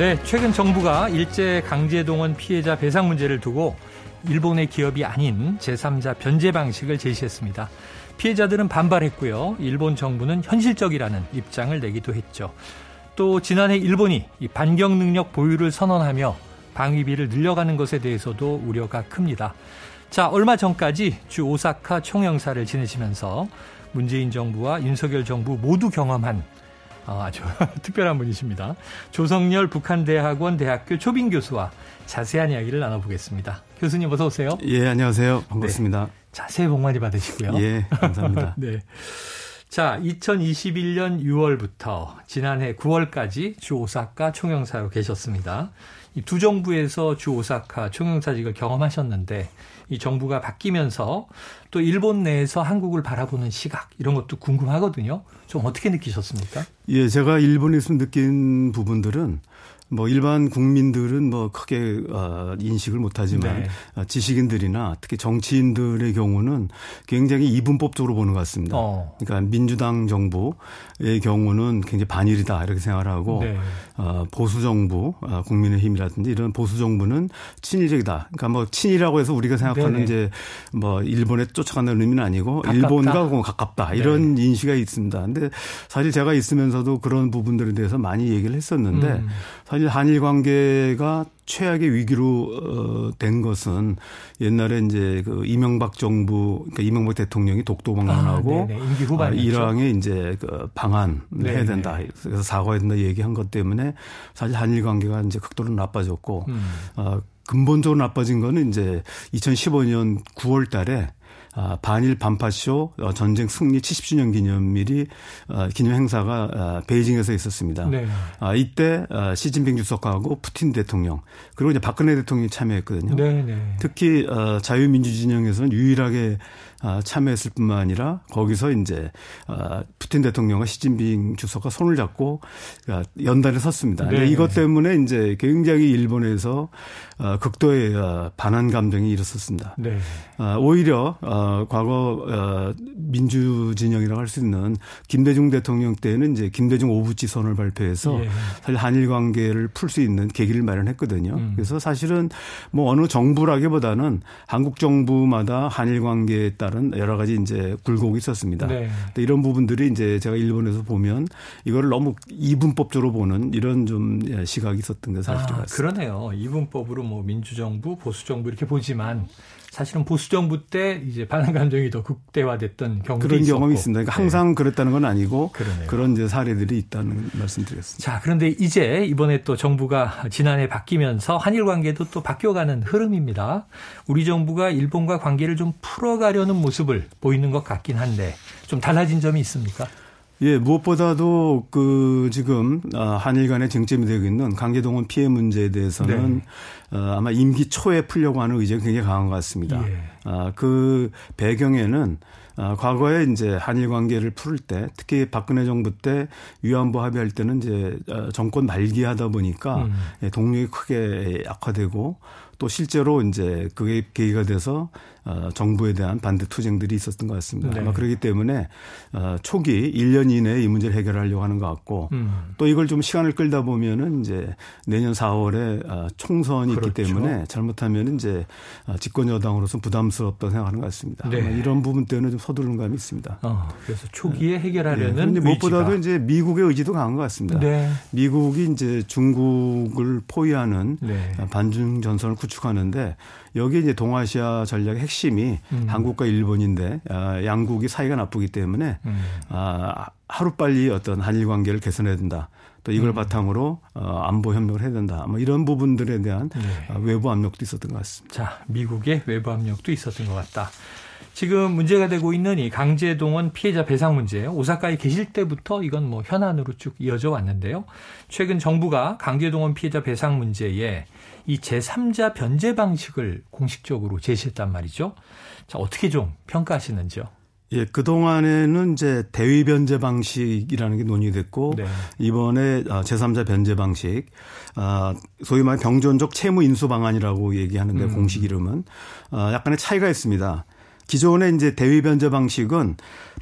네, 최근 정부가 일제 강제 동원 피해자 배상 문제를 두고 일본의 기업이 아닌 제3자 변제 방식을 제시했습니다. 피해자들은 반발했고요. 일본 정부는 현실적이라는 입장을 내기도 했죠. 또 지난해 일본이 반경 능력 보유를 선언하며 방위비를 늘려가는 것에 대해서도 우려가 큽니다. 자, 얼마 전까지 주 오사카 총영사를 지내시면서 문재인 정부와 윤석열 정부 모두 경험한 어, 아주 특별한 분이십니다. 조성열 북한대학원 대학교 초빙 교수와 자세한 이야기를 나눠보겠습니다. 교수님 어서 오세요. 예, 안녕하세요. 반갑습니다. 네. 자, 새해 복 많이 받으시고요. 예, 감사합니다. 네. 자, 2021년 6월부터 지난해 9월까지 주 오사카 총영사로 계셨습니다. 이두 정부에서 주 오사카 총영사직을 경험하셨는데 이 정부가 바뀌면서 또 일본 내에서 한국을 바라보는 시각 이런 것도 궁금하거든요. 좀 어떻게 느끼셨습니까? 예, 제가 일본에서 느낀 부분들은 뭐 일반 국민들은 뭐 크게 어, 인식을 못하지만 네. 어, 지식인들이나 특히 정치인들의 경우는 굉장히 이분법적으로 보는 것 같습니다. 어. 그러니까 민주당 정부의 경우는 굉장히 반일이다 이렇게 생각을 하고 네. 어, 보수 정부, 어, 국민의힘이라든지 이런 보수 정부는 친일적이다. 그러니까 뭐 친이라고 해서 우리가 생각하는 네네. 이제 뭐 일본에 쫓아가는 의미는 아니고 가깝다. 일본과 뭐 가깝다 이런 네. 인식이 있습니다. 근데 사실 제가 있으면서도 그런 부분들에 대해서 많이 얘기를 했었는데 음. 사실 한일 관계가 최악의 위기로 어, 된 것은 옛날에 이제 그 이명박 정부 그러니까 이명박 대통령이 독도 방문하고 아, 아, 이랑에 이제 그 네네. 해야 된다. 그래서 사과해야 된다 얘기한 것 때문에 사실 한일 관계가 이제 극도로 나빠졌고 음. 어, 근본적으로 나빠진 거는 이제 2015년 9월 달에 아, 반일 반파쇼 어, 전쟁 승리 70주년 기념일이 어, 기념 행사가 어, 베이징에서 있었습니다. 네. 아, 이때 시진핑 주석하고 푸틴 대통령 그리고 이제 박근혜 대통령이 참여했거든요. 네, 네. 특히 자유민주 진영에서는 유일하게 아, 참여했을 뿐만 아니라 거기서 이제 아, 푸틴 대통령과 시진핑 주석과 손을 잡고 아, 연단에 섰습니다. 네. 이것 때문에 이제 굉장히 일본에서 극도의 반한 감정이 일었었습니다. 네. 오히려 과거 민주 진영이라고 할 수 있는 김대중 대통령 때는 이제 김대중 오부지 선을 발표해서 예. 사실 한일 관계를 풀 수 있는 계기를 마련했거든요. 음. 그래서 사실은 뭐 어느 정부라기보다는 한국 정부마다 한일 관계에 따른 여러 가지 이제 굴곡이 있었습니다. 네. 이런 부분들이 이제 제가 일본에서 보면 이거를 너무 이분법적으로 보는 이런 좀 시각이 있었던 게 사실인 아, 그러네요. 이분법으로 뭐 민주정부, 보수정부 이렇게 보지만 사실은 보수 정부 때 이제 반항 감정이 더 극대화됐던 경우도 그런 있었고. 경험이 있습니다. 그러니까 항상 네. 그랬다는 건 아니고 그러네요. 그런 이제 사례들이 있다는 말씀드렸습니다. 자, 그런데 이제 이번에 또 정부가 지난해 바뀌면서 한일 관계도 또 바뀌어가는 흐름입니다. 우리 정부가 일본과 관계를 좀 풀어가려는 모습을 보이는 것 같긴 한데 좀 달라진 점이 있습니까? 예, 무엇보다도 그 지금 아, 한일 간의 쟁점이 되고 있는 강제동원 피해 문제에 대해서는 네. 어, 아마 임기 초에 풀려고 하는 의지가 굉장히 강한 것 같습니다. 예. 아, 그 배경에는 아, 과거에 이제 한일 관계를 풀 때 특히 박근혜 정부 때 위안부 합의할 때는 이제 어, 정권 말기 하다 보니까 음. 예, 동력이 크게 약화되고 또 실제로 이제 그게 계기가 돼서 어, 정부에 대한 반대 투쟁들이 있었던 것 같습니다. 네. 아마 그렇기 때문에 어, 초기 1년 이내에 이 문제를 해결하려고 하는 것 같고 음. 또 이걸 좀 시간을 끌다 보면은 이제 내년 4월에 어, 총선이 그렇죠. 있기 때문에 잘못하면 이제 어, 집권 여당으로서 부담스럽다고 생각하는 것 같습니다. 네. 이런 부분 때문에 좀 서두른 감이 있습니다. 어, 그래서 초기에 네. 해결하려는 네. 무엇보다도 이제 미국의 의지도 강한 것 같습니다. 네. 미국이 이제 중국을 포위하는 네. 반중 전선을 구축하는데 여기 이제 동아시아 전략의 핵심이 음. 한국과 일본인데 아, 양국이 사이가 나쁘기 때문에 음. 아, 하루 빨리 어떤 한일 관계를 개선해야 된다. 또 이걸 음. 바탕으로 어, 안보 협력을 해야 된다. 뭐 이런 부분들에 대한 네. 어, 외부 압력도 있었던 것 같습니다. 자, 미국의 외부 압력도 있었던 것 같다. 지금 문제가 되고 있는 이 강제동원 피해자 배상 문제, 오사카에 계실 때부터 이건 뭐 현안으로 쭉 이어져 왔는데요. 최근 정부가 강제동원 피해자 배상 문제에 이 제3자 변제 방식을 공식적으로 제시했단 말이죠. 자, 어떻게 좀 평가하시는지요? 예, 그동안에는 이제 대위 변제 방식이라는 게 논의됐고 네. 이번에 아, 제3자 변제 방식 아 소위 말해 병존적 채무 인수 방안이라고 얘기하는데 음. 공식 이름은 아 약간의 차이가 있습니다. 기존에 이제 대위 변제 방식은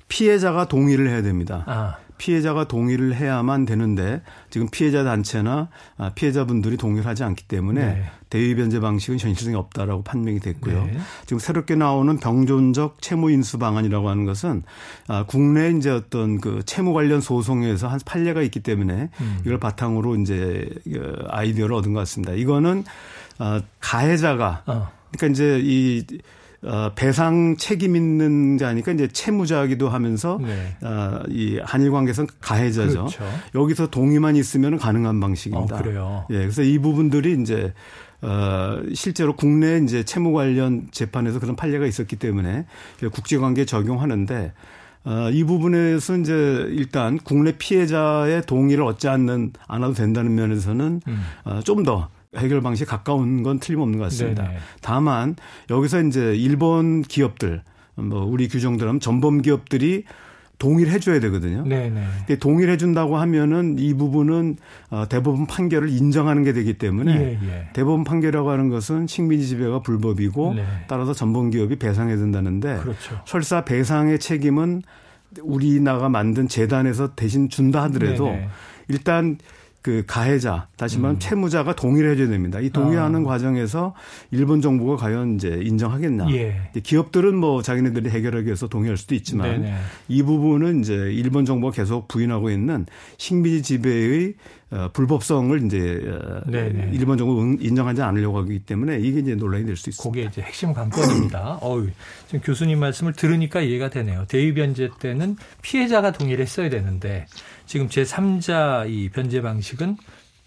피해자가 동의를 해야 됩니다. 아. 피해자가 동의를 해야만 되는데 지금 피해자 단체나 아, 피해자분들이 동의를 하지 않기 때문에 네. 대위 변제 방식은 현실성이 없다라고 판명이 됐고요. 네. 지금 새롭게 나오는 병존적 채무 인수 방안이라고 하는 것은 아, 국내 이제 어떤 그 채무 관련 소송에서 한 판례가 있기 때문에 음. 이걸 바탕으로 이제 그 아이디어를 얻은 것 같습니다. 이거는 아, 가해자가 어. 그러니까 이제 이 어, 배상 책임 있는 자니까 이제 채무자기도 하면서 네. 어, 이 한일 관계에서 가해자죠. 그렇죠. 여기서 동의만 있으면 가능한 방식입니다. 어, 그래요. 예, 그래서 이 부분들이 이제 어, 실제로 국내 이제 채무 관련 재판에서 그런 판례가 있었기 때문에 국제관계 적용하는데 어, 이 부분에서 이제 일단 국내 피해자의 동의를 얻지 않는 않아도 된다는 면에서는 음. 어, 좀더 해결 방식에 가까운 건 틀림없는 것 같습니다. 네네. 다만 여기서 이제 일본 기업들 뭐 우리 규정대로 전범 기업들이 동의를 해줘야 되거든요. 네네. 동의를 해준다고 하면은 이 부분은 어, 대법원 판결을 인정하는 게 되기 때문에 예, 예. 대법원 판결이라고 하는 것은 식민지 지배가 불법이고 네. 따라서 전범 기업이 배상해야 된다는데 그렇죠. 설사 배상의 책임은 우리나라가 만든 재단에서 대신 준다 하더라도 네네. 일단 그 가해자 다시 말하면 음. 채무자가 동의를 해줘야 됩니다. 이 동의하는 아. 과정에서 일본 정부가 과연 이제 인정하겠나? 예. 기업들은 뭐 자기네들이 해결하기 위해서 동의할 수도 있지만 네네. 이 부분은 이제 일본 정부가 계속 부인하고 있는 식민지 지배의 어, 불법성을 이제 어, 네네. 일본 정부 인정하지 않으려고 하기 때문에 이게 이제 논란이 될 수 있습니다. 그게 이제 핵심 관건입니다. 어우, 지금 교수님 말씀을 들으니까 이해가 되네요. 대위 변제 때는 피해자가 동의를 했어야 되는데 지금 제3자 이 변제 방식은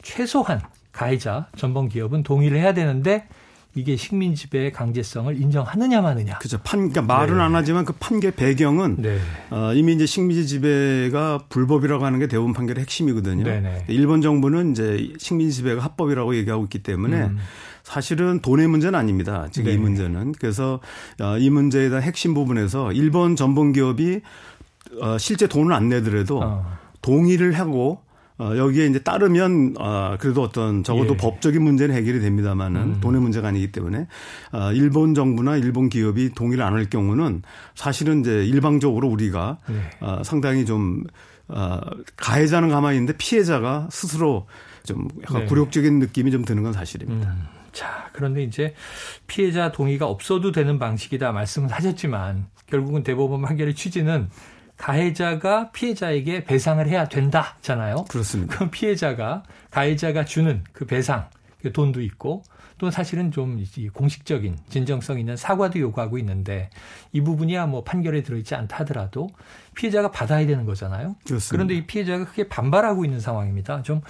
최소한 가해자 전범 기업은 동의를 해야 되는데 이게 식민 지배의 강제성을 인정하느냐 마느냐. 그죠. 판 그러니까 말은 네. 안 하지만 그 판결 배경은 네. 어, 이미 이제 식민지 지배가 불법이라고 하는 게 대법원 판결의 핵심이거든요. 네네. 일본 정부는 이제 식민지 지배가 합법이라고 얘기하고 있기 때문에 음. 사실은 돈의 문제는 아닙니다. 지금 네. 이 문제는. 그래서 어, 이 문제에 대한 핵심 부분에서 일본 전범 기업이 어, 실제 돈을 안 내더라도 어. 동의를 하고 어, 여기에 이제 따르면 어, 그래도 어떤 적어도 예. 법적인 문제는 해결이 됩니다만은 음. 돈의 문제가 아니기 때문에 어, 일본 정부나 일본 기업이 동의를 안 할 경우는 사실은 이제 일방적으로 우리가 네. 어, 상당히 좀 어, 가해자는 가만히 있는데 피해자가 스스로 좀 약간 네. 굴욕적인 느낌이 좀 드는 건 사실입니다. 음. 자, 그런데 이제 피해자 동의가 없어도 되는 방식이다 말씀을 하셨지만 결국은 대법원 판결의 취지는 가해자가 피해자에게 배상을 해야 된다잖아요. 그렇습니다. 그럼 피해자가 가해자가 주는 그 배상 그 돈도 있고 또 사실은 좀 공식적인 진정성 있는 사과도 요구하고 있는데 이 부분이야 뭐 판결에 들어있지 않다 하더라도 피해자가 받아야 되는 거잖아요. 그렇습니다. 그런데 이 피해자가 크게 반발하고 있는 상황입니다. 좀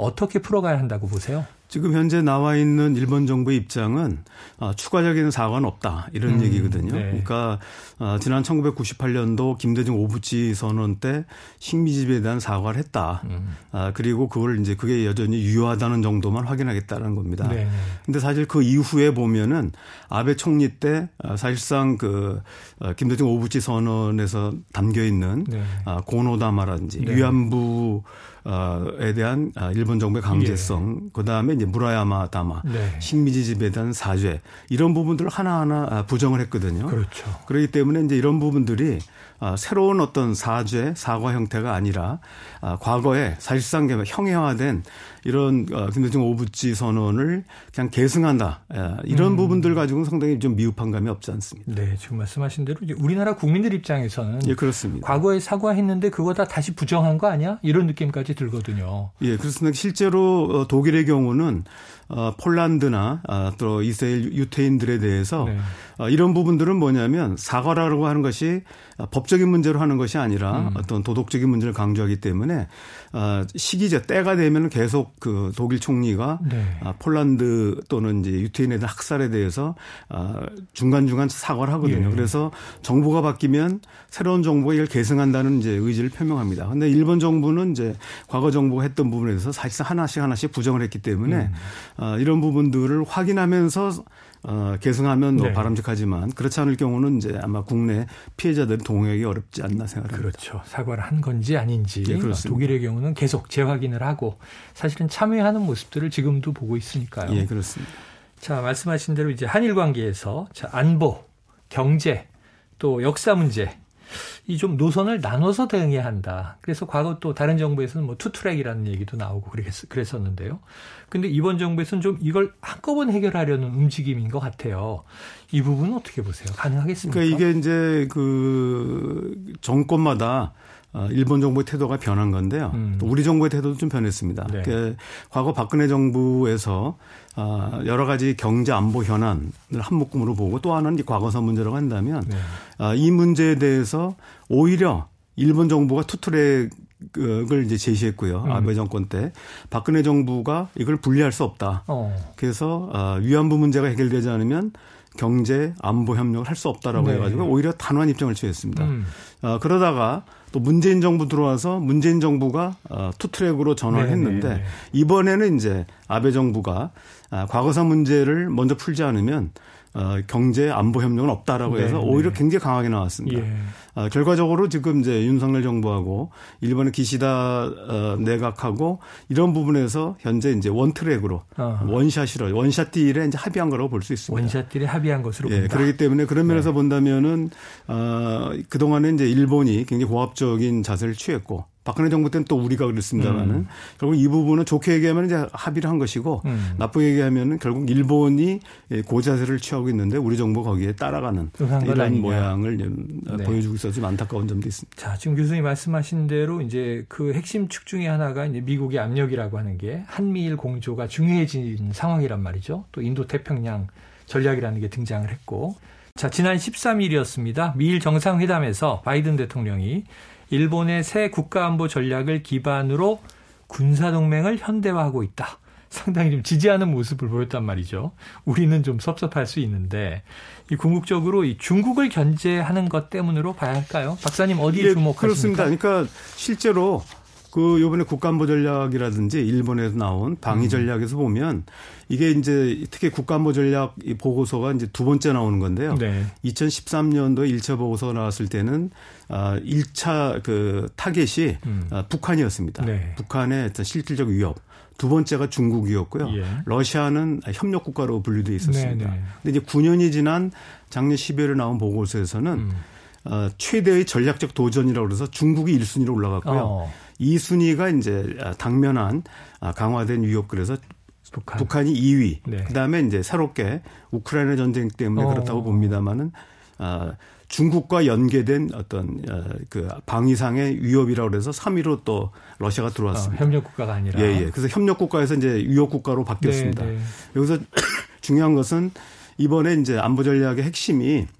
어떻게 풀어가야 한다고 보세요? 지금 현재 나와 있는 일본 정부의 입장은 어, 추가적인 사과는 없다 이런 음, 얘기거든요. 네. 그러니까 어, 지난 1998년도 김대중 오부지 선언 때 식미집에 대한 사과를 했다. 음. 아, 그리고 그걸 이제 그게 여전히 유효하다는 정도만 확인하겠다는 겁니다. 네. 근데 사실 그 이후에 보면은 아베 총리 때 어, 사실상 그 어, 김대중 오부지 선언에서 담겨 있는 네. 아, 고노다마라든지 네. 위안부 어에 대한 아, 일본 정부의 강제성, 예. 그 다음에 이제 무라야마 다마, 네. 식민지 지배에 대한 사죄 이런 부분들을 하나하나 아, 부정을 했거든요. 그렇죠. 그렇기 때문에 이제 이런 부분들이 아, 새로운 어떤 사죄, 사과 형태가 아니라 과거에 사실상 형해화된 이런 어, 김대중 오부지 선언을 그냥 계승한다. 이런 음. 부분들 가지고는 상당히 좀 미흡한 감이 없지 않습니다. 네, 지금 말씀하신 대로 우리나라 국민들 입장에서는 예, 그렇습니다. 과거에 사과했는데 그거 다 다시 부정한 거 아니야? 이런 느낌까지 들거든요. 예, 그렇습니다. 실제로 어, 독일의 경우는 어, 폴란드나 아, 또 이스라엘 유태인들에 대해서 네. 어, 이런 부분들은 뭐냐면 사과라고 하는 것이 법적인 문제로 하는 것이 아니라 음. 어떤 도덕적인 문제를 강조하기 때문에 어, 시기제 때가 되면 계속 그 독일 총리가 네. 아, 폴란드 또는 이제 유태인에 대한 학살에 대해서 아, 중간 중간 사과를 하거든요. 예. 그래서 정부가 바뀌면 새로운 정부가 이걸 계승한다는 이제 의지를 표명합니다. 근데 일본 정부는 이제 과거 정부가 했던 부분에 대해서 사실상 하나씩 하나씩 부정을 했기 때문에 음. 어, 이런 부분들을 확인하면서 어, 계승하면 뭐 네. 바람직하지만 그렇지 않을 경우는 이제 아마 국내 피해자들이 동의하기 어렵지 않나 생각합니다. 그렇죠. 사과를 한 건지 아닌지 네, 독일의 경우는 계속 재확인을 하고 사실은 참여하는 모습들을 지금도 보고 있으니까요. 예, 그렇습니다. 자, 말씀하신 대로 이제 한일 관계에서 자, 안보, 경제, 또 역사 문제 이 좀 노선을 나눠서 대응해야 한다. 그래서 과거 또 다른 정부에서는 뭐 투트랙이라는 얘기도 나오고 그랬, 었는데요 근데 이번 정부에서는 좀 이걸 한꺼번에 해결하려는 움직임인 것 같아요. 이 부분은 어떻게 보세요? 가능하겠습니까? 그러니까 이게 이제 그 정권마다 어, 일본 정부의 태도가 변한 건데요. 음. 또 우리 정부의 태도도 좀 변했습니다. 네. 그 과거 박근혜 정부에서 어, 여러 가지 경제 안보 현안을 한 묶음으로 보고 또 하나는 과거사 문제라고 한다면 네. 어, 이 문제에 대해서 오히려 일본 정부가 투트랙 을 이제 제시했고요. 음. 아베 정권 때 박근혜 정부가 이걸 분리할 수 없다. 어. 그래서 위안부 문제가 해결되지 않으면 경제 안보 협력을 할 수 없다라고 네. 해가지고 오히려 단호한 입장을 취했습니다. 음. 그러다가 또 문재인 정부 들어와서 문재인 정부가 어, 투트랙으로 전환을 네, 했는데 네, 네. 이번에는 이제 아베 정부가 아, 과거사 문제를 먼저 풀지 않으면 어, 경제 안보 협력은 없다라고 해서 네, 오히려 네. 굉장히 강하게 나왔습니다. 예. 어, 결과적으로 지금 이제 윤석열 정부하고 일본의 기시다 어, 내각하고 이런 부분에서 현재 이제 one track으로 어. 원샷이로 원샷 딜에 이제 합의한 거라고 볼 수 있습니다. one shot deal에 합의한 것으로 예, 본다. 그렇기 때문에 그런 면에서 네. 본다면은 어, 그동안에 이제 일본이 굉장히 고압적인 자세를 취했고 박근혜 정부 때는 또 우리가 그랬습니다만은 음. 결국 이 부분은 좋게 얘기하면 이제 합의를 한 것이고 음. 나쁘게 얘기하면은 결국 일본이 고자세를 취하고 있는데 우리 정부가 거기에 따라가는 이런 아니냐. 모양을 네. 보여주고 있어서 좀 안타까운 점도 있습니다. 자, 지금 교수님 말씀하신 대로 이제 그 핵심 축 중에 하나가 이제 미국의 압력이라고 하는 게 한미일 공조가 중요해진 상황이란 말이죠. 또 인도 태평양 전략이라는 게 등장을 했고 자, 지난 13일이었습니다. 미일 정상회담에서 바이든 대통령이 일본의 새 국가안보 전략을 기반으로 군사동맹을 현대화하고 있다. 상당히 좀 지지하는 모습을 보였단 말이죠. 우리는 좀 섭섭할 수 있는데 이 궁극적으로 이 중국을 견제하는 것 때문으로 봐야 할까요? 박사님 어디에 예, 주목하십니까? 그렇습니다. 그러니까 실제로 그 요번에 국가안보 전략이라든지 일본에서 나온 방위 음. 전략에서 보면 이게 이제 특히 국가안보 전략 보고서가 이제 두 번째 나오는 건데요. 네. 2013년도 1차 보고서 나왔을 때는 아 1차 그 타겟이 음. 아, 북한이었습니다. 네. 북한의 실질적 위협. 두 번째가 중국이었고요. 예. 러시아는 협력 국가로 분류돼 있었습니다. 네, 네. 근데 이제 9년이 지난 작년 12월에 나온 보고서에서는 음. 어, 최대의 전략적 도전이라고 그래서 중국이 1순위로 올라갔고요. 어. 2순위가 이제 당면한 아, 강화된 위협 그래서 북한. 북한 이 2위. 네. 그다음에 이제 새롭게 우크라이나 전쟁 때문에 어. 그렇다고 봅니다마는 아, 중국과 연계된 어떤 어, 그 방위상의 위협이라고 그래서 3위로 또 러시아가 들어왔습니다. 어, 협력 국가가 아니라. 예, 예. 그래서 협력 국가에서 이제 위협 국가로 바뀌었습니다. 네, 네. 여기서 중요한 것은 이번에 이제 안보 전략의 핵심이 아,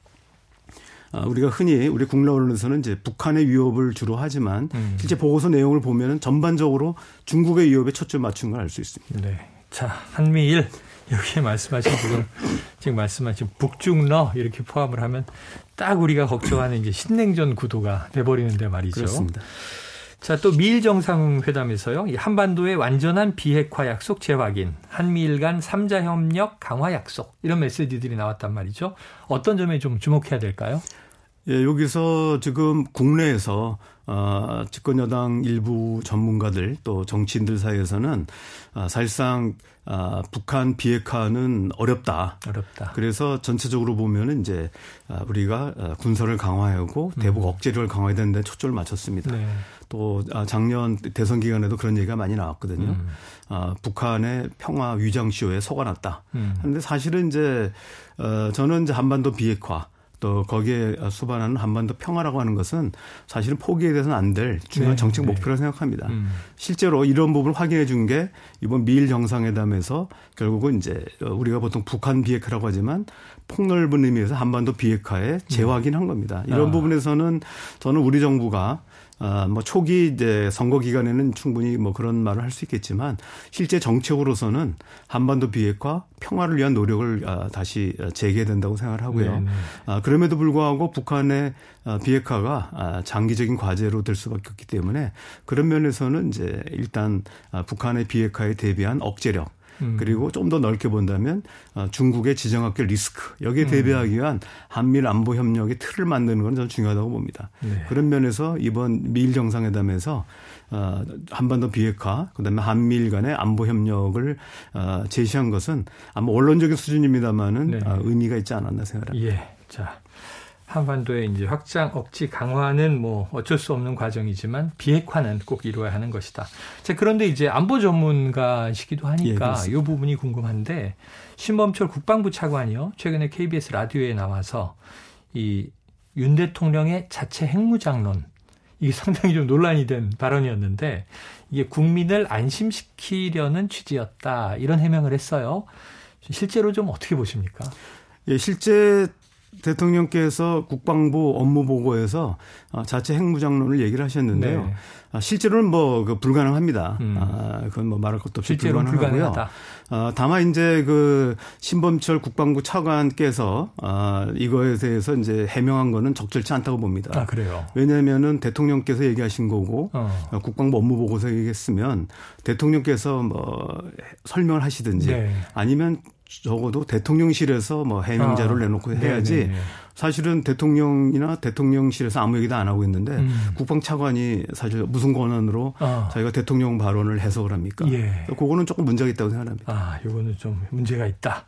우리가 흔히 우리 국내 언론에서는 이제 북한의 위협을 주로 하지만 음. 실제 보고서 내용을 보면은 전반적으로 중국의 위협에 초점 맞춘 걸 알 수 있습니다. 네. 자, 한미일 여기에 말씀하신 부분 지금 말씀하신 북중러 이렇게 포함을 하면 딱 우리가 걱정하는 이제 신냉전 구도가 돼버리는데 말이죠. 그렇습니다. 자, 또 미일 정상회담에서요. 이 한반도의 완전한 비핵화 약속 재확인, 한미일 간 3자 협력 강화 약속 이런 메시지들이 나왔단 말이죠. 어떤 점에 좀 주목해야 될까요? 예, 여기서 지금 국내에서 어, 집권 여당 일부 전문가들 또 정치인들 사이에서는 아, 사실상 아, 북한 비핵화는 어렵다. 어렵다. 그래서 전체적으로 보면은 이제 아, 우리가 아, 군사를 강화하고 대북 음. 억제를 강화해야 되는데 초점을 맞췄습니다. 네. 또 아, 작년 대선 기간에도 그런 얘기가 많이 나왔거든요. 음. 아, 북한의 평화 위장 쇼에 속아났다. 음. 그런데 사실은 이제 어, 저는 이제 한반도 비핵화 또 거기에 수반하는 한반도 평화라고 하는 것은 사실은 포기에 대해서는 안 될 중요한 네. 정책 네. 목표라고 생각합니다. 음. 실제로 이런 부분을 확인해 준 게 이번 미일 정상회담에서 결국은 이제 우리가 보통 북한 비핵화라고 하지만 폭넓은 의미에서 한반도 비핵화에 재확인한 겁니다. 이런 아. 부분에서는 저는 우리 정부가 아, 뭐 초기 이제 선거 기간에는 충분히 뭐 그런 말을 할 수 있겠지만 실제 정책으로서는 한반도 비핵화 평화를 위한 노력을 아, 다시 재개해야 된다고 생각을 하고요. 네네. 아, 그럼에도 불구하고 북한의 아, 비핵화가 아, 장기적인 과제로 될 수밖에 없기 때문에 그런 면에서는 이제 일단 아, 북한의 비핵화에 대비한 억제력 음. 그리고 좀 더 넓게 본다면 어, 중국의 지정학적 리스크 여기에 음. 대비하기 위한 한미일 안보 협력의 틀을 만드는 건 저는 중요하다고 봅니다. 네. 그런 면에서 이번 미일 정상회담에서 어, 한반도 비핵화 그다음에 한미일 간의 안보 협력을 어, 제시한 것은 아마 원론적인 수준입니다만은 네. 의미가 있지 않았나 생각합니다. 예. 자. 한반도의 이제 확장 억지 강화는 뭐 어쩔 수 없는 과정이지만 비핵화는 꼭 이루어야 하는 것이다. 자, 그런데 이제 안보 전문가시기도 하니까 예, 이 부분이 궁금한데 신범철 국방부 차관이요. 최근에 KBS 라디오에 나와서 이 윤 대통령의 자체 핵무장론 이게 상당히 좀 논란이 된 발언이었는데 이게 국민을 안심시키려는 취지였다. 이런 해명을 했어요. 실제로 좀 어떻게 보십니까? 예, 실제 대통령께서 국방부 업무 보고에서 어, 자체 핵무장론을 얘기를 하셨는데요. 네. 아, 실제로는 뭐 그 불가능합니다. 음. 아, 그건 뭐 말할 것도 없이 불가능하고요. 아, 다만 이제 그 신범철 국방부 차관께서 아, 이거에 대해서 이제 해명한 거는 적절치 않다고 봅니다. 아, 그래요. 왜냐하면은 대통령께서 얘기하신 거고 어. 어 국방부 업무 보고서 얘기했으면 대통령께서 뭐 설명을 하시든지 네. 아니면 적어도 대통령실에서 뭐 해명자를 아, 내놓고 해야지 네네. 사실은 대통령이나 대통령실에서 아무 얘기도 안 하고 있는데 음. 국방차관이 사실 무슨 권한으로 아. 자기가 대통령 발언을 해석을 합니까? 예. 그거는 조금 문제가 있다고 생각합니다. 아, 이거는 좀 문제가 있다.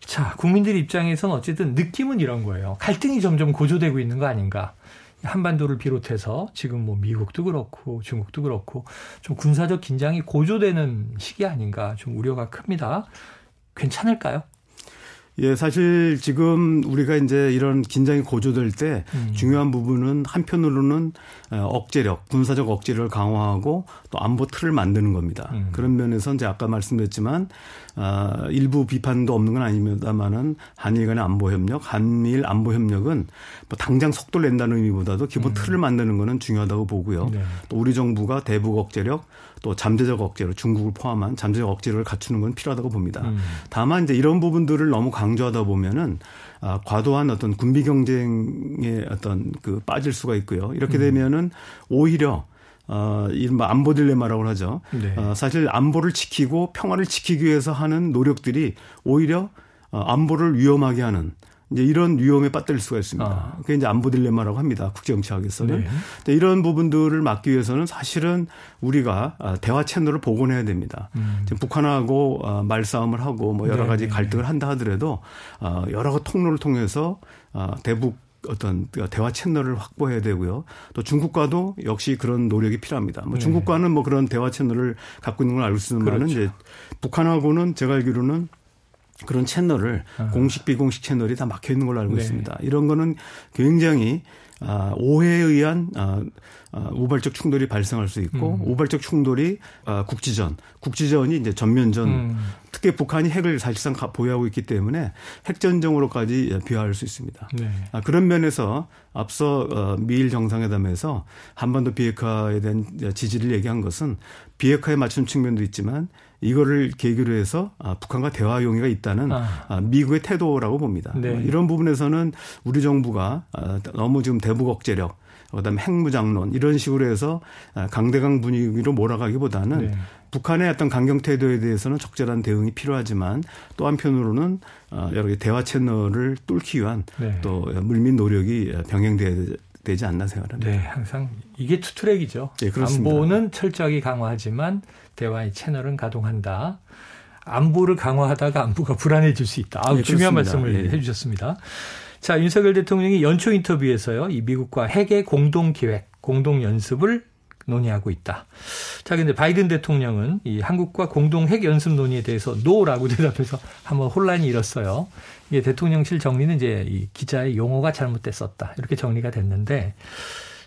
자, 국민들 입장에서는 어쨌든 느낌은 이런 거예요. 갈등이 점점 고조되고 있는 거 아닌가. 한반도를 비롯해서 지금 뭐 미국도 그렇고 중국도 그렇고 좀 군사적 긴장이 고조되는 시기 아닌가 좀 우려가 큽니다. 괜찮을까요? 예, 사실 지금 우리가 이제 이런 긴장이 고조될 때 음. 중요한 부분은 한편으로는 어, 억제력, 군사적 억제력을 강화하고 또 안보 틀을 만드는 겁니다. 음. 그런 면에서 이제 아까 말씀드렸지만 아, 일부 비판도 없는 건 아닙니다만은 한일 간의 안보 협력, 한미일 안보 협력은 뭐 당장 속도를 낸다는 의미보다도 기본 음. 틀을 만드는 거는 중요하다고 보고요. 네. 또 우리 정부가 대북 억제력, 또 잠재적 억제로 중국을 포함한 잠재적 억제를 갖추는 건 필요하다고 봅니다. 음. 다만 이제 이런 부분들을 너무 강조하다 보면은 아, 과도한 어떤 군비 경쟁에 어떤 그 빠질 수가 있고요. 이렇게 음. 되면은 오히려 어, 이른바 안보 딜레마라고 하죠. 네. 어, 사실 안보를 지키고 평화를 지키기 위해서 하는 노력들이 오히려 어, 안보를 위험하게 하는 이제 이런 위험에 빠뜨릴 수가 있습니다. 아. 그게 이제 안보 딜레마라고 합니다. 국제정치학에서는. 네. 이런 부분들을 막기 위해서는 사실은 우리가 아, 대화 채널을 복원해야 됩니다. 음. 지금 북한하고 아, 말싸움을 하고 뭐 여러 가지 네. 갈등을 한다 하더라도 아, 여러 통로를 통해서 대북 어떤 대화 채널을 확보해야 되고요. 또 중국과도 역시 그런 노력이 필요합니다. 뭐 네. 중국과는 뭐 그런 대화 채널을 갖고 있는 걸 알고 있습니다만 그렇죠. 이제 북한하고는 제가 알기로는 그런 채널을 아. 공식 비공식 채널이 다 막혀 있는 걸로 알고 네. 있습니다. 이런 거는 굉장히 아, 오해에 의한 아, 아, 우발적 충돌이 발생할 수 있고 음. 우발적 충돌이 아, 국지전, 국지전이 이제 전면전, 음. 특히 북한이 핵을 사실상 보유하고 있기 때문에 핵전쟁으로까지 비화할 수 있습니다. 네. 아, 그런 면에서 앞서 어, 미일 정상회담에서 한반도 비핵화에 대한 지지를 얘기한 것은 비핵화에 맞춘 측면도 있지만 이거를 계기로 해서 아, 북한과 대화 용의가 있다는 아. 아. 미국의 태도라고 봅니다. 네. 이런 부분에서는 우리 정부가 아, 너무 지금 대북 억제력 그다음에 핵무장론 이런 식으로 해서 아, 강대강 분위기로 몰아가기보다는 네. 북한의 어떤 강경 태도에 대해서는 적절한 대응이 필요하지만 또 한편으로는 어, 여러 개 대화 채널을 뚫기 위한 네. 또 물밑 노력이 병행돼야 되지 않나 생각합니다. 네, 항상 이게 투트랙이죠. 네, 그렇습니다. 안보는 철저하게 강화하지만 대화의 채널은 가동한다. 안보를 강화하다가 안보가 불안해질 수 있다. 아, 네, 중요한 말씀을 네. 해주셨습니다. 자, 윤석열 대통령이 연초 인터뷰에서요, 이 미국과 핵의 공동 기획, 공동 연습을 논의하고 있다. 자, 근데 바이든 대통령은 이 한국과 공동 핵 연습 논의에 대해서 no라고 대답해서 한번 혼란이 일었어요. 이게 대통령실 정리는 이제 이 기자의 용어가 잘못됐었다. 이렇게 정리가 됐는데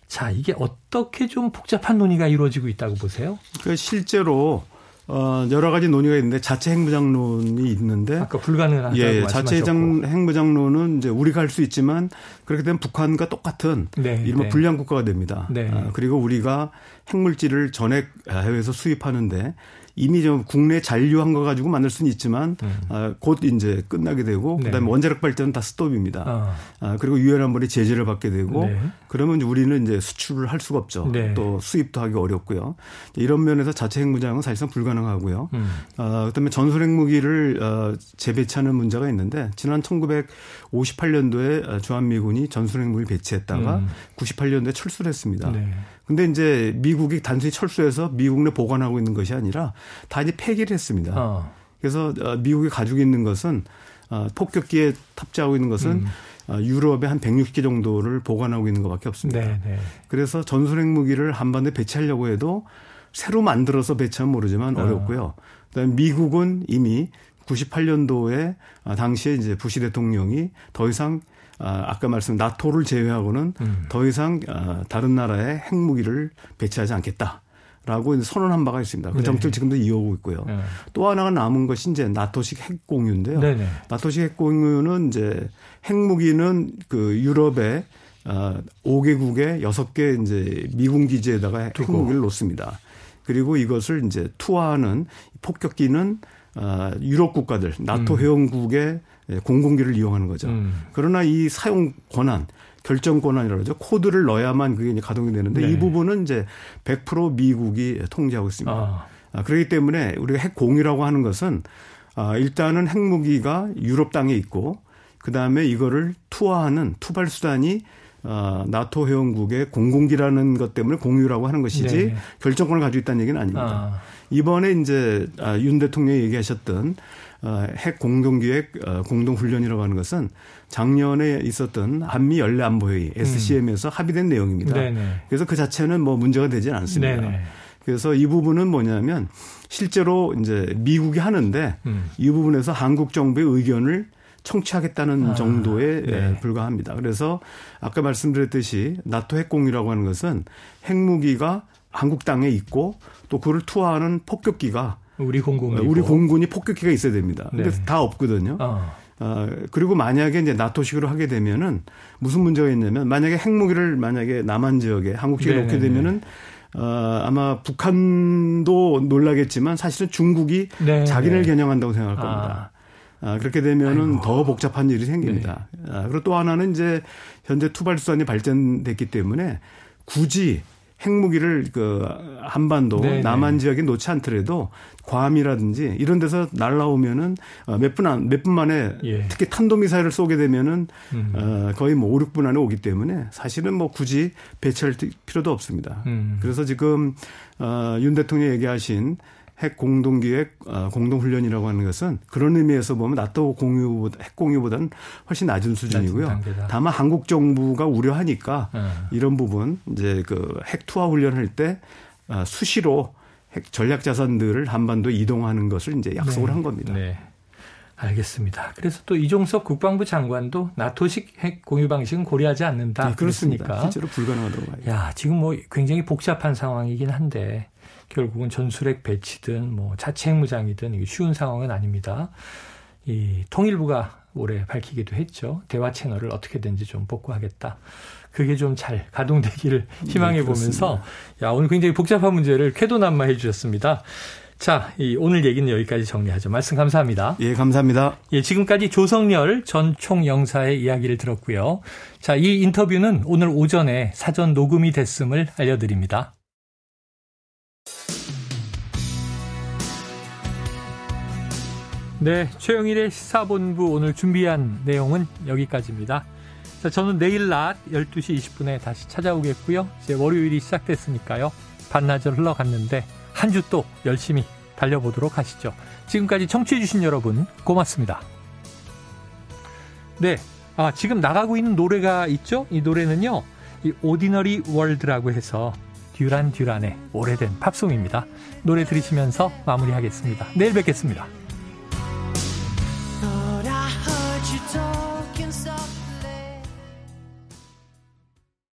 자, 이게 어떻게 좀 복잡한 논의가 이루어지고 있다고 보세요? 그 실제로 어, 여러 가지 논의가 있는데 자체 핵무장론이 있는데 아까 불가능하다고 예, 자체 핵무장론은 이제 우리가 할 수 있지만 그렇게 되면 북한과 똑같은 네, 이른바 네. 불량 국가가 됩니다. 네. 아, 그리고 우리가 핵물질을 전액 해외에서 수입하는데 이미 좀 국내 잔류한 거 가지고 만들 수는 있지만 음. 아, 곧 이제 끝나게 되고 네. 그다음에 원자력 발전은 다 스톱입니다. 아. 아 그리고 유엔 안보리 제재를 받게 되고 네. 그러면 우리는 이제 수출을 할 수가 없죠. 네. 또 수입도 하기 어렵고요. 이런 면에서 자체 핵무장은 사실상 불가능하고요. 음. 아, 그다음에 전술 핵무기를 어, 재배치하는 문제가 있는데 지난 1958년도에 주한미군이 전술 핵무기를 배치했다가 음. 98년도에 철수를 했습니다. 네. 근데 이제 미국이 단순히 철수해서 미국 내 보관하고 있는 것이 아니라 다 이제 폐기를 했습니다. 어. 그래서 어, 미국이 가지고 있는 것은 어, 폭격기에 탑재하고 있는 것은 음. 어, 유럽에 한 160개 정도를 보관하고 있는 것밖에 없습니다. 네, 네. 그래서 전술 핵무기를 한반도에 배치하려고 해도 새로 만들어서 배치하면 모르지만 어렵고요. 그다음에 미국은 이미 98년도에 당시에 이제 부시 대통령이 더 이상 아, 아까 말씀 나토를 제외하고는 음. 더 이상 아, 다른 나라에 핵무기를 배치하지 않겠다. 라고 선언한 바가 있습니다. 그 네. 정책을 지금도 이어오고 있고요. 네. 또 하나가 남은 것이 이제 나토식 핵 공유인데요. 네네. 네. 나토식 핵 공유는 이제 핵무기는 그 유럽의 어 5개국에 6개 이제 미군 기지에다가 핵무기를 놓습니다. 그리고 이것을 이제 투하하는 폭격기는 어 유럽 국가들, 나토 음. 회원국의 예, 공공기를 이용하는 거죠. 음. 그러나 이 사용 권한, 결정 권한이라고 하죠. 코드를 넣어야만 그게 이제 가동이 되는데 네. 이 부분은 이제 100% 미국이 통제하고 있습니다. 아. 아, 그렇기 때문에 우리가 핵 공유라고 하는 것은 아, 일단은 핵무기가 유럽 땅에 있고 그 다음에 이거를 투하하는 투발 수단이 어, 나토 회원국의 공공기라는 것 때문에 공유라고 하는 것이지 네. 결정권을 가지고 있다는 얘기는 아닙니다. 아. 이번에 이제 아, 윤 대통령이 얘기하셨던 어, 핵 공동기획 어, 공동훈련이라고 하는 것은 작년에 있었던 한미 연례 안보회의 SCM에서 음. 합의된 내용입니다. 네네. 그래서 그 자체는 뭐 문제가 되지는 않습니다. 네네. 그래서 이 부분은 뭐냐면 실제로 이제 미국이 하는데 음. 이 부분에서 한국 정부의 의견을 청취하겠다는 아, 정도에 네. 불과합니다. 그래서 아까 말씀드렸듯이 나토 핵공유라고 하는 것은 핵무기가 한국 땅에 있고 또 그를 투하하는 폭격기가 우리 공군 우리 공군이 폭격기가 있어야 됩니다. 근데 네. 다 없거든요. 어. 어, 그리고 만약에 이제 나토식으로 하게 되면은 무슨 문제가 있냐면 만약에 핵무기를 만약에 남한 지역에 한국식에 놓게 되면은 어, 아마 북한도 놀라겠지만 사실은 중국이 네네. 자기를 겨냥한다고 생각할 겁니다. 아. 아, 그렇게 되면은 아이고. 더 복잡한 일이 생깁니다. 네. 아, 그리고 또 하나는 이제 현재 투발 수단이 발전됐기 때문에 굳이 핵무기를 그 한반도 네네. 남한 지역에 놓지 않더라도 괌이라든지 이런 데서 날라오면은 어, 몇분 안, 몇 분 만에 예. 특히 탄도 미사일을 쏘게 되면은 음. 어, 거의 뭐 5, 6분 안에 오기 때문에 사실은 뭐 굳이 배치할 필요도 없습니다. 음. 그래서 지금 어, 윤 대통령이 얘기하신 핵 공동기획 어, 공동훈련이라고 하는 것은 그런 의미에서 보면 나토 공유 핵 공유보다는 훨씬 낮은 수준이고요. 다만 한국 정부가 우려하니까 네. 이런 부분 이제 그 핵 투하 훈련할 때 어, 수시로 핵 전략 자산들을 한반도 에 이동하는 것을 이제 약속을 네. 한 겁니다. 네. 알겠습니다. 그래서 또 이종석 국방부 장관도 나토식 핵 공유 방식은 고려하지 않는다. 네, 그렇습니까? 실제로 불가능하다고 봐요. 야, 지금 뭐 굉장히 복잡한 상황이긴 한데 결국은 전술핵 배치든 뭐 자체 핵무장이든 쉬운 상황은 아닙니다. 이 통일부가 올해 밝히기도 했죠. 대화 채널을 어떻게든지 좀 복구하겠다. 그게 좀 잘 가동되기를 네, 희망해 네, 보면서 야 오늘 굉장히 복잡한 문제를 쾌도난마해 주셨습니다. 자, 이 오늘 얘기는 여기까지 정리하죠. 말씀 감사합니다. 예, 감사합니다. 예, 지금까지 조성열 전 총영사의 이야기를 들었고요. 자, 이 인터뷰는 오늘 오전에 사전 녹음이 됐음을 알려드립니다. 네, 최영일의 시사본부 오늘 준비한 내용은 여기까지입니다. 자, 저는 내일 낮 12시 20분에 다시 찾아오겠고요. 이제 월요일이 시작됐으니까요. 반나절 흘러갔는데 한 주 또 열심히 달려보도록 하시죠. 지금까지 청취해주신 여러분 고맙습니다. 네, 아, 지금 나가고 있는 노래가 있죠? 이 노래는요, 이 오디너리 월드라고 해서 듀란 듀란의 오래된 팝송입니다. 노래 들으시면서 마무리하겠습니다. 내일 뵙겠습니다.